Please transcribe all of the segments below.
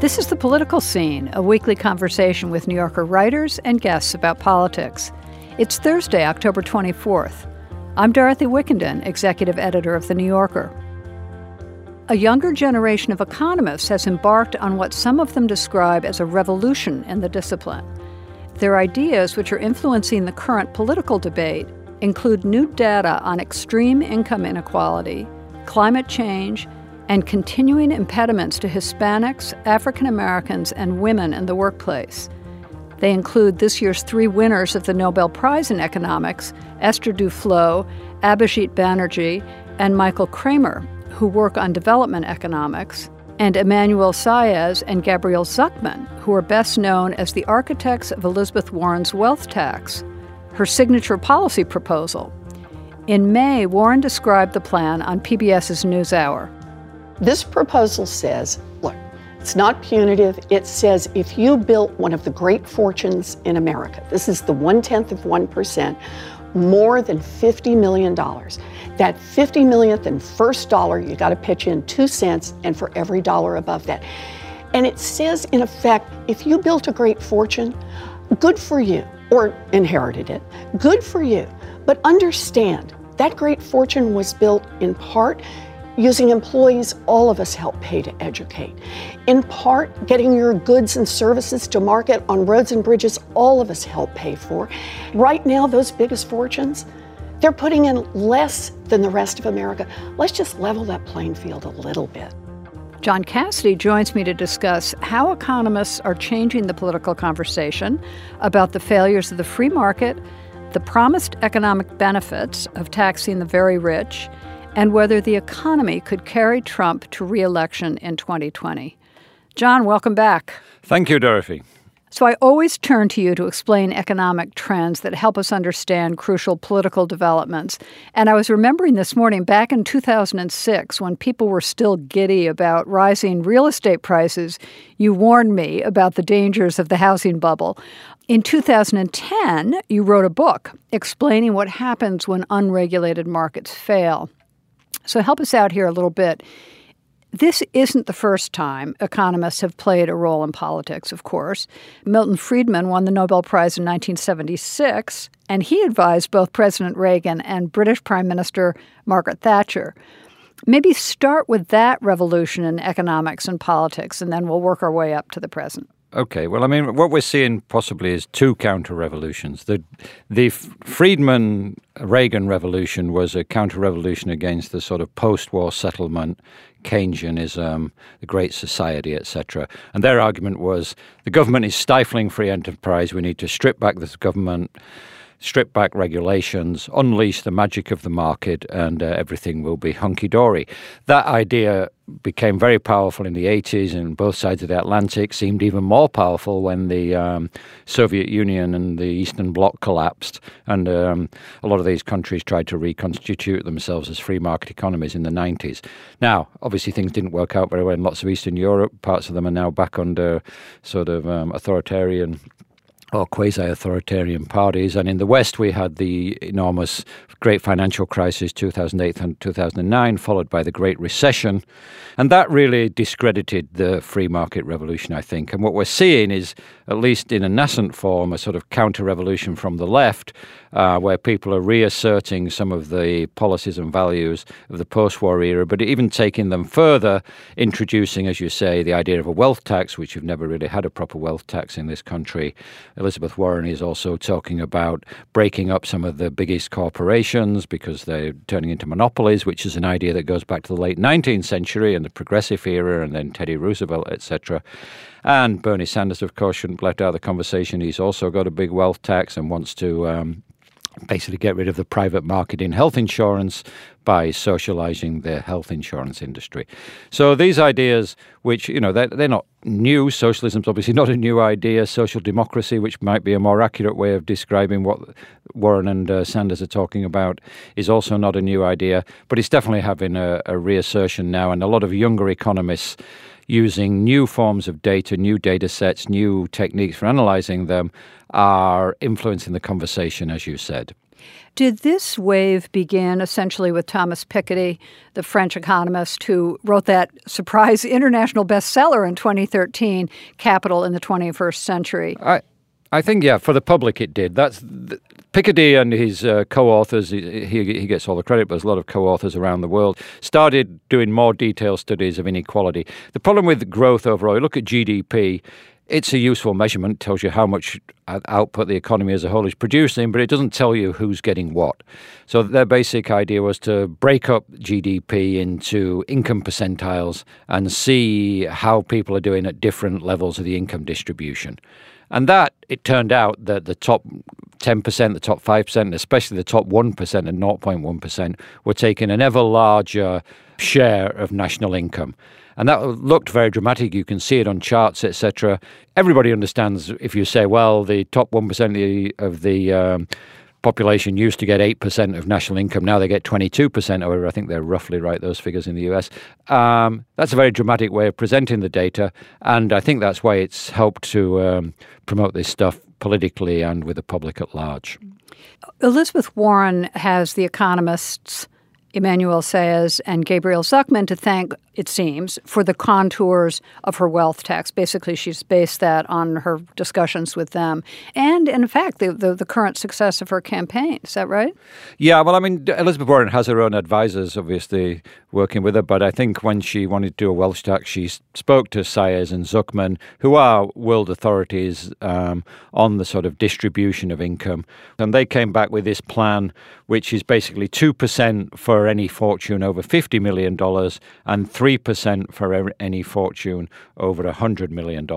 This is The Political Scene, a weekly conversation with New Yorker writers and guests about politics. It's Thursday, October 24th. I'm Dorothy Wickenden, executive editor of The New Yorker. A younger generation of economists has embarked on what some of them describe as a revolution in the discipline. Their ideas, which are influencing the current political debate, include new data on extreme income inequality, climate change, and continuing impediments to Hispanics, African Americans, and women in the workplace. They include this year's three winners of the Nobel Prize in Economics Esther Duflo, Abhijit Banerjee, and Michael Kremer, who work on development economics, and Emmanuel Saez and Gabriel Zucman, who are best known as the architects of Elizabeth Warren's wealth tax, her signature policy proposal. In May, Warren described the plan on PBS's NewsHour. This proposal says look, it's not punitive. It says if you built one of the great fortunes in America, this is the one tenth of 1%, more than $50 million. That 50 millionth and first dollar, you got to pitch in two cents, and for every dollar above that. And it says, in effect, if you built a great fortune, good for you, or inherited it, good for you. But understand that great fortune was built in part using employees all of us help pay to educate. In part, getting your goods and services to market on roads and bridges all of us help pay for. Right now, those biggest fortunes, they're putting in less than the rest of America. Let's just level that playing field a little bit. John Cassidy joins me to discuss how economists are changing the political conversation about the failures of the free market, the promised economic benefits of taxing the very rich, and whether the economy could carry Trump to reelection in 2020. John, welcome back. Thank you, Dorothy. So, I always turn to you to explain economic trends that help us understand crucial political developments. And I was remembering this morning, back in 2006, when people were still giddy about rising real estate prices, you warned me about the dangers of the housing bubble. In 2010, you wrote a book explaining what happens when unregulated markets fail. So help us out here a little bit. This isn't the first time economists have played a role in politics, of course. Milton Friedman won the Nobel Prize in 1976, and he advised both President Reagan and British Prime Minister Margaret Thatcher. Maybe start with that revolution in economics and politics, and then we'll work our way up to the present. Okay, well, I mean, what we're seeing possibly is two counter revolutions. The the Friedman Reagan revolution was a counter revolution against the sort of post war settlement, Keynesianism, the Great Society, etc. And their argument was the government is stifling free enterprise. We need to strip back this government strip back regulations, unleash the magic of the market, and uh, everything will be hunky dory. That idea became very powerful in the 80s and both sides of the Atlantic, seemed even more powerful when the um, Soviet Union and the Eastern Bloc collapsed. And um, a lot of these countries tried to reconstitute themselves as free market economies in the 90s. Now, obviously, things didn't work out very well in lots of Eastern Europe. Parts of them are now back under sort of um, authoritarian or quasi authoritarian parties. And in the West, we had the enormous great financial crisis 2008 and 2009, followed by the Great Recession. And that really discredited the free market revolution, I think. And what we're seeing is, at least in a nascent form, a sort of counter revolution from the left, uh, where people are reasserting some of the policies and values of the post war era, but even taking them further, introducing, as you say, the idea of a wealth tax, which you've never really had a proper wealth tax in this country. Elizabeth Warren is also talking about breaking up some of the biggest corporations because they're turning into monopolies, which is an idea that goes back to the late 19th century and the progressive era and then Teddy Roosevelt, etc. And Bernie Sanders, of course, shouldn't let out of the conversation. He's also got a big wealth tax and wants to um, basically get rid of the private market in health insurance by socializing the health insurance industry. So these ideas, which, you know, they're, they're not new. Socialism's obviously not a new idea. Social democracy, which might be a more accurate way of describing what Warren and uh, Sanders are talking about, is also not a new idea. But it's definitely having a, a reassertion now. And a lot of younger economists using new forms of data, new data sets, new techniques for analyzing them are influencing the conversation, as you said. Did this wave begin essentially with Thomas Piketty, the French economist who wrote that surprise international bestseller in 2013, Capital in the 21st Century? I, I think, yeah, for the public it did. That's the, Piketty and his uh, co-authors, he, he gets all the credit, but there's a lot of co-authors around the world, started doing more detailed studies of inequality. The problem with growth overall, you look at GDP, it's a useful measurement, It tells you how much output the economy as a whole is producing, but it doesn't tell you who's getting what. So their basic idea was to break up GDP into income percentiles and see how people are doing at different levels of the income distribution. And that, it turned out that the top 10%, the top 5%, especially the top 1% and 0.1% were taking an ever larger share of national income. And that looked very dramatic. You can see it on charts, etc. Everybody understands if you say, well, the top 1% of the, of the um, population used to get 8% of national income. Now they get 22%. However, I think they're roughly right, those figures in the US. Um, that's a very dramatic way of presenting the data. And I think that's why it's helped to um, promote this stuff politically and with the public at large. Elizabeth Warren has The Economist's Emmanuel Saez and Gabriel Zucman to thank, it seems, for the contours of her wealth tax. Basically, she's based that on her discussions with them. And in fact, the, the, the, current success of her campaign. Is that right? Yeah, well, I mean, Elizabeth Warren has her own advisors, obviously, working with her. But I think when she wanted to do a wealth tax, she spoke to Saez and Zucman, who are world authorities um, on the sort of distribution of income. And they came back with this plan, which is basically 2% for for any fortune over $50 million and 3% for any fortune over $100 million.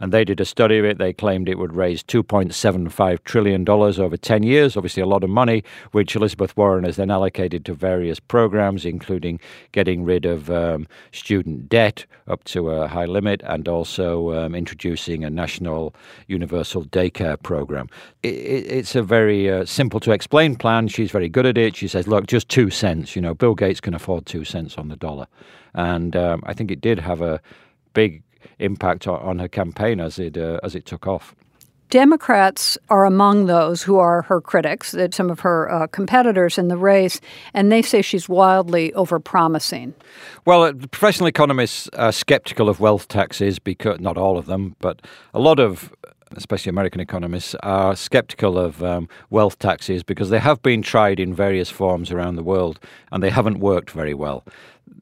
And they did a study of it. They claimed it would raise $2.75 trillion over 10 years, obviously a lot of money, which Elizabeth Warren has then allocated to various programs, including getting rid of um, student debt up to a high limit and also um, introducing a national universal daycare program. It, it's a very uh, simple to explain plan. She's very good at it. She says, look, just two cents. You know, Bill Gates can afford two cents on the dollar, and um, I think it did have a big impact on, on her campaign as it uh, as it took off. Democrats are among those who are her critics, some of her uh, competitors in the race, and they say she's wildly overpromising. Well, uh, professional economists are skeptical of wealth taxes because not all of them, but a lot of especially American economists, are skeptical of um, wealth taxes because they have been tried in various forms around the world and they haven't worked very well.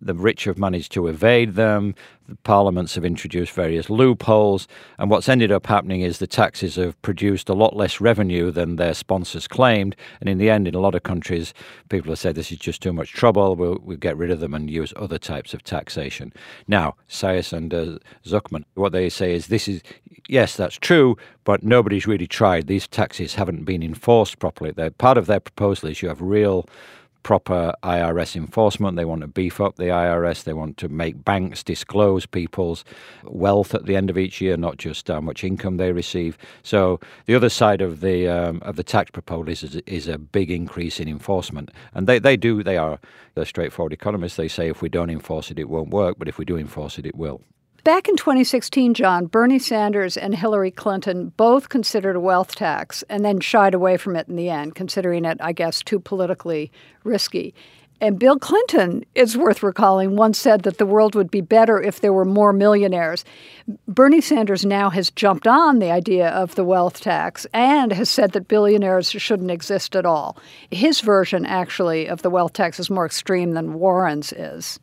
The rich have managed to evade them. The parliaments have introduced various loopholes. And what's ended up happening is the taxes have produced a lot less revenue than their sponsors claimed. And in the end, in a lot of countries, people have said this is just too much trouble. We'll, we'll get rid of them and use other types of taxation. Now, Saez and uh, Zucman, what they say is this is, yes, that's true, but nobody's really tried. These taxes haven't been enforced properly. They're, part of their proposal is you have real proper IRS enforcement. They want to beef up the IRS. They want to make banks disclose people's wealth at the end of each year, not just how much income they receive. So the other side of the um, of the tax proposal is, is a big increase in enforcement, and they, they do they are they're straightforward economists. They say if we don't enforce it, it won't work, but if we do enforce it, it will. Back in 2016, John, Bernie Sanders and Hillary Clinton both considered a wealth tax and then shied away from it in the end, considering it, I guess, too politically risky. And Bill Clinton, it's worth recalling, once said that the world would be better if there were more millionaires. Bernie Sanders now has jumped on the idea of the wealth tax and has said that billionaires shouldn't exist at all. His version, actually, of the wealth tax is more extreme than Warren's is.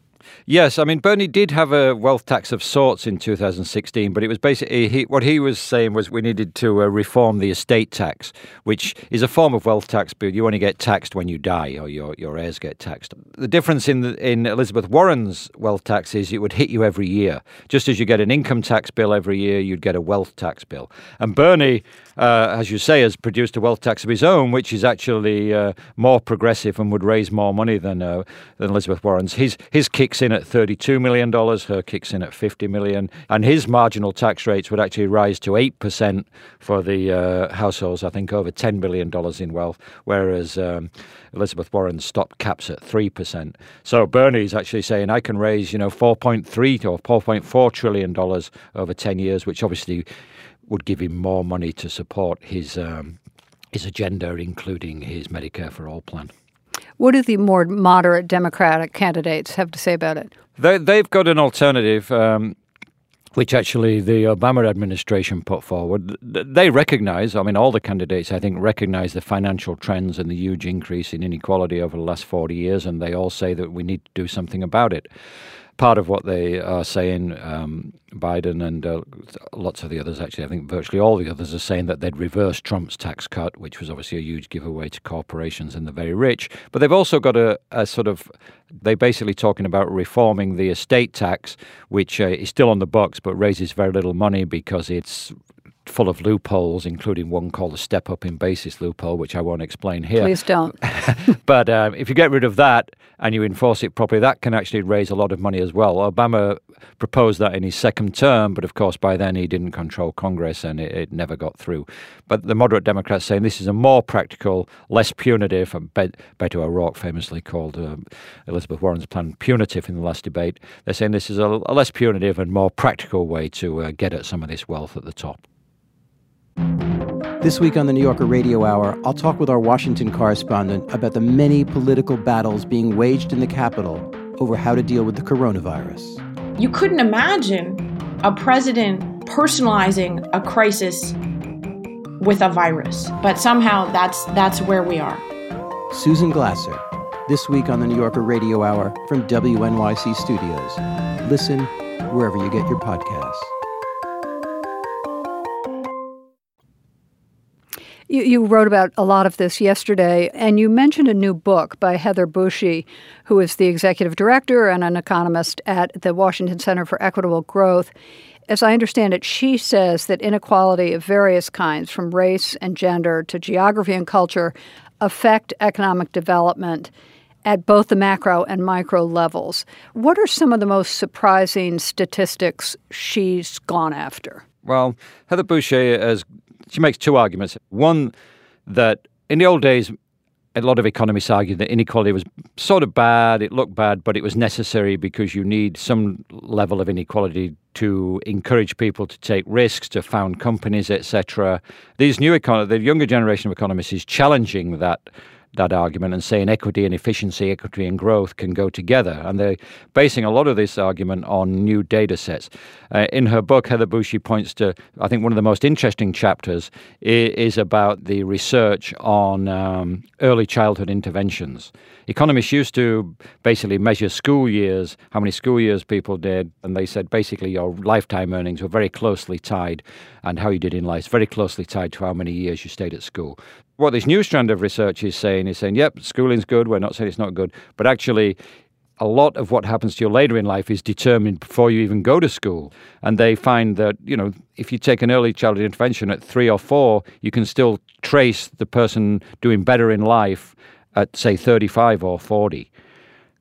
Yes, I mean Bernie did have a wealth tax of sorts in 2016, but it was basically he, what he was saying was we needed to uh, reform the estate tax, which is a form of wealth tax, but you only get taxed when you die or your, your heirs get taxed. The difference in the, in Elizabeth Warren's wealth tax is it would hit you every year, just as you get an income tax bill every year, you'd get a wealth tax bill. And Bernie, uh, as you say, has produced a wealth tax of his own, which is actually uh, more progressive and would raise more money than uh, than Elizabeth Warren's. His his kicks kicks in at $32 million, her kicks in at 50 million, and his marginal tax rates would actually rise to 8% for the uh, households, I think over $10 billion in wealth, whereas um, Elizabeth Warren's stopped caps at 3%. So Bernie's actually saying I can raise, you know, 4.3 or 4.4 trillion dollars over 10 years, which obviously would give him more money to support his um, his agenda, including his Medicare for All plan. What do the more moderate Democratic candidates have to say about it? They, they've got an alternative. Um, which actually the Obama administration put forward. They recognize, I mean, all the candidates, I think, recognize the financial trends and the huge increase in inequality over the last 40 years, and they all say that we need to do something about it part of what they are saying, um, Biden and uh, lots of the others, actually, I think virtually all the others are saying that they'd reverse Trump's tax cut, which was obviously a huge giveaway to corporations and the very rich. But they've also got a, a sort of, they're basically talking about reforming the estate tax, which uh, is still on the books but raises very little money because it's full of loopholes, including one called the step up in basis loophole, which I won't explain here. Please don't. but um, if you get rid of that and you enforce it properly, that can actually raise a lot of money as well. Obama proposed that in his second term, but of course by then he didn't control Congress and it, it never got through. But the moderate Democrats saying this is a more practical, less punitive, and Beto O'Rourke famously called uh, Elizabeth Warren's plan punitive in the last debate. They're saying this is a, a less punitive and more practical way to uh, get at some of this wealth at the top. This week on the New Yorker Radio Hour, I'll talk with our Washington correspondent about the many political battles being waged in the Capitol over how to deal with the coronavirus. You couldn't imagine a president personalizing a crisis with a virus, but somehow that's that's where we are. Susan Glasser, this week on the New Yorker Radio Hour from WNYC Studios. Listen wherever you get your podcasts. You, you, wrote about a lot of this yesterday, and you mentioned a new book by Heather Boushey, who is the executive director and an economist at the Washington Center for Equitable Growth. As I understand it, she says that inequality of various kinds, from race and gender to geography and culture, affect economic development at both the macro and micro levels. What are some of the most surprising statistics she's gone after? Well, Heather Boushey has she makes two arguments. One, that in the old days, a lot of economists argued that inequality was sort of bad, it looked bad, but it was necessary because you need some level of inequality to encourage people to take risks, to found companies, etc. These new econ- the younger generation of economists is challenging that that argument and saying equity and efficiency, equity and growth can go together. And they're basing a lot of this argument on new data sets. Uh, in her book, Heather Boushey points to, I think, one of the most interesting chapters is, about the research on um, early childhood interventions. Economists used to basically measure school years, how many school years people did, and they said basically your lifetime earnings were very closely tied, and how you did in life very closely tied to how many years you stayed at school what this new strand of research is saying is saying, yep, schooling's good. We're not saying it's not good, but actually, a lot of what happens to you later in life is determined before you even go to school. And they find that, you know, if you take an early childhood intervention at three or four, you can still trace the person doing better in life at, say, 35 or 40.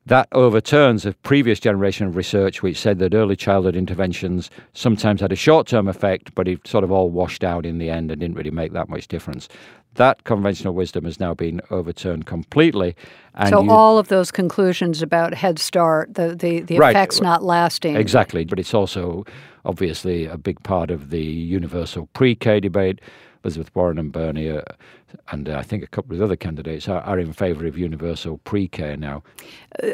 That overturns a previous generation of research which said that early childhood interventions sometimes had a short term effect, but it sort of all washed out in the end and didn't really make that much difference. That conventional wisdom has now been overturned completely. so you, all of those conclusions about Head Start, the, the, the right, effects not lasting. Exactly. But it's also obviously a big part of the universal pre K debate. Elizabeth Warren and Bernie, uh, and uh, I think a couple of other candidates are, are in favour of universal pre K now.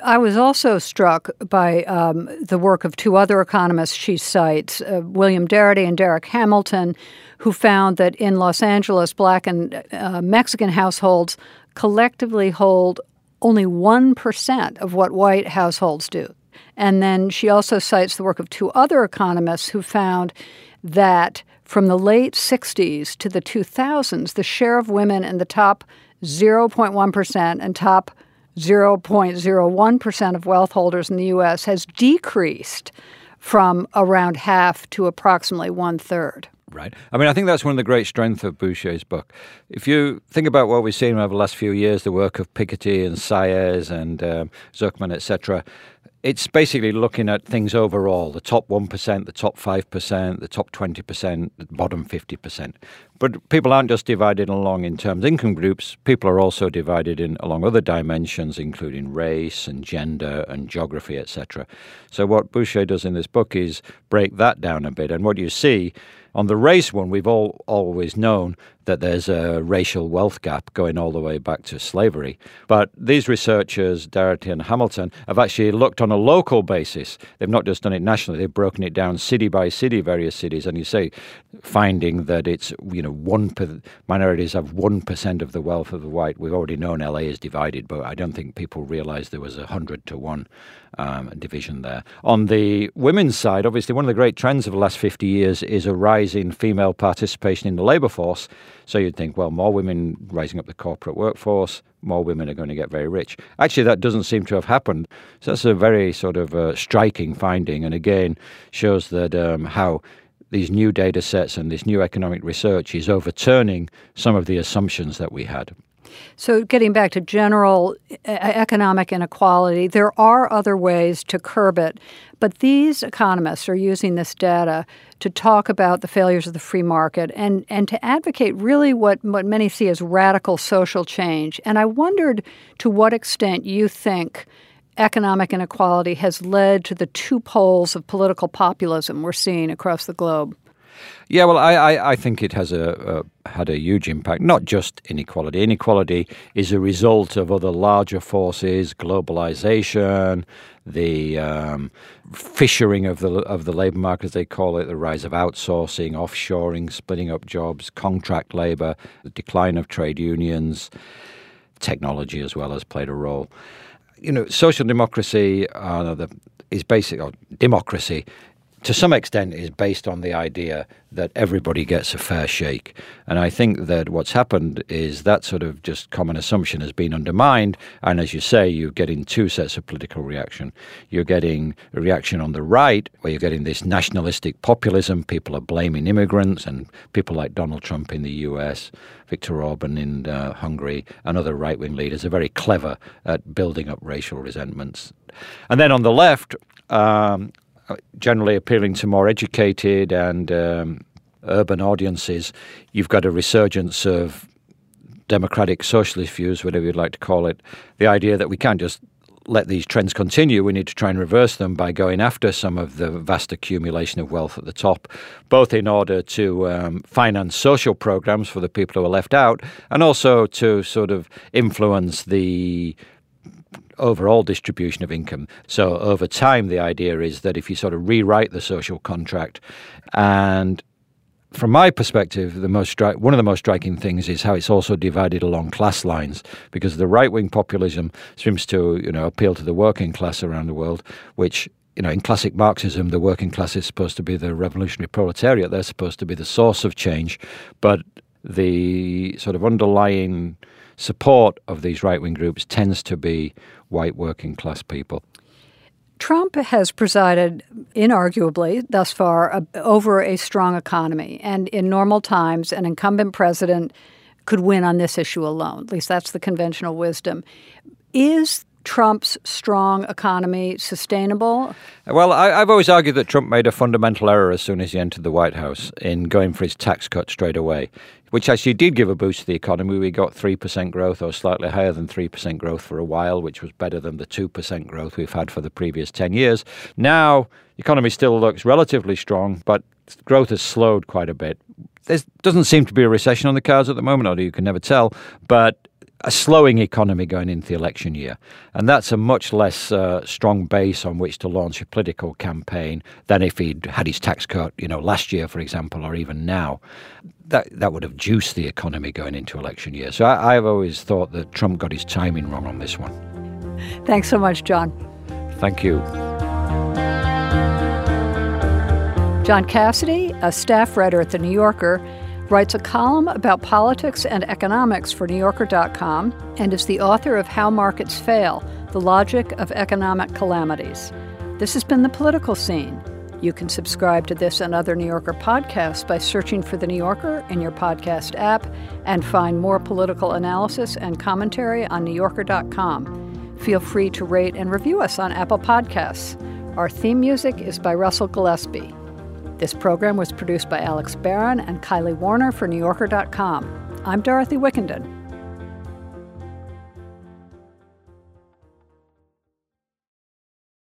I was also struck by um, the work of two other economists she cites, uh, William Darity and Darrick Hamilton, who found that in Los Angeles, black and uh, Mexican households collectively hold only 1% of what white households do. And then she also cites the work of two other economists who found that from the late 60s to the 2000s, the share of women in the top 0.1% and top 0.01% of wealth holders in the U.S. has decreased from around half to approximately one third right? I mean, I think that's one of the great strengths of Boushey's book. If you think about what we've seen over the last few years, the work of Piketty and Saez and um, Zuckerman, etc., it's basically looking at things overall the top 1%, the top 5%, the top 20%, the bottom 50%. But people aren't just divided along in terms of income groups, people are also divided in along other dimensions, including race and gender and geography, etc. So, what Boushey does in this book is break that down a bit. And what you see on the race one, we've all always known that there's a racial wealth gap going all the way back to slavery. But these researchers, Darity and Hamilton, have actually looked on a local basis. They've not just done it nationally, they've broken it down city by city, various cities. And you say, finding that it's, you know, one per, minorities have 1% of the wealth of the white. We've already known LA is divided, but I don't think people realize there was a 100 to 1 um, division there. On the women's side, obviously, one of the great trends of the last 50 years is a rise in female participation in the labour force. So you'd think, well, more women rising up the corporate workforce, more women are going to get very rich. Actually, that doesn't seem to have happened. So that's a very sort of uh, striking finding, and again shows that um, how these new data sets and this new economic research is overturning some of the assumptions that we had. So, getting back to general economic inequality, there are other ways to curb it, but these economists are using this data to talk about the failures of the free market and, and to advocate really what, what many see as radical social change. And I wondered to what extent you think economic inequality has led to the two poles of political populism we're seeing across the globe. Yeah, well, I, I, I think it has a, a, had a huge impact. Not just inequality. Inequality is a result of other larger forces, globalization, the um, fissuring of the of the labour market, as they call it, the rise of outsourcing, offshoring, splitting up jobs, contract labour, the decline of trade unions, technology as well has played a role. You know, social democracy uh, the, is basic, democracy to some extent is based on the idea that everybody gets a fair shake. And I think that what's happened is that sort of just common assumption has been undermined. And as you say, you're getting two sets of political reaction. You're getting a reaction on the right, where you're getting this nationalistic populism. People are blaming immigrants and people like Donald Trump in the US, Viktor Orban in uh, Hungary, and other right wing leaders are very clever at building up racial resentments. And then on the left, um, generally appealing to more educated and um, urban audiences, you've got a resurgence of democratic socialist views, whatever you'd like to call it. The idea that we can't just let these trends continue. We need to try and reverse them by going after some of the vast accumulation of wealth at the top, both in order to um, finance social programs for the people who are left out and also to sort of influence the overall distribution of income. So over time, the idea is that if you sort of rewrite the social contract and from my perspective, the most stri- one of the most striking things is how it's also divided along class lines, because the right wing populism seems to, you know, appeal to the working class around the world, which you know, in classic Marxism, the working class is supposed to be the revolutionary proletariat. They're supposed to be the source of change, but the sort of underlying support of these right wing groups tends to be white working class people. Trump has presided, inarguably, thus far, uh, over a strong economy. And in normal times, an incumbent president could win on this issue alone. At least that's the conventional wisdom. Is Trump's strong economy sustainable? Well, I, have always argued that Trump made a fundamental error as soon as he entered the White House in going for his tax cut straight away, which actually did give a boost to the economy. We got 3% growth or slightly higher than 3% growth for a while, which was better than the 2% growth we've had for the previous 10 years. Now, the economy still looks relatively strong, but growth has slowed quite a bit. There doesn't seem to be a recession on the cards at the moment, although you can never tell. But a slowing economy going into the election year. And that's a much less uh, strong base on which to launch a political campaign than if he'd had his tax cut, you know, last year, for example, or even now. That, that would have juiced the economy going into election year. So I, I've always thought that Trump got his timing wrong on this one. Thanks so much, John. Thank you. John Cassidy, a staff writer at The New Yorker, writes a column about politics and economics for NewYorker.com, and is the author of How Markets Fail The Logic of Economic Calamities. This has been The Political Scene. You can subscribe to this and other New Yorker podcasts by searching for The New Yorker in your podcast app and find more political analysis and commentary on NewYorker.com. Feel free to rate and review us on Apple Podcasts. Our theme music is by Russell Gillespie. This program was produced by Alex Barron and Kylie Warner for NewYorker.com. I'm Dorothy Wickenden.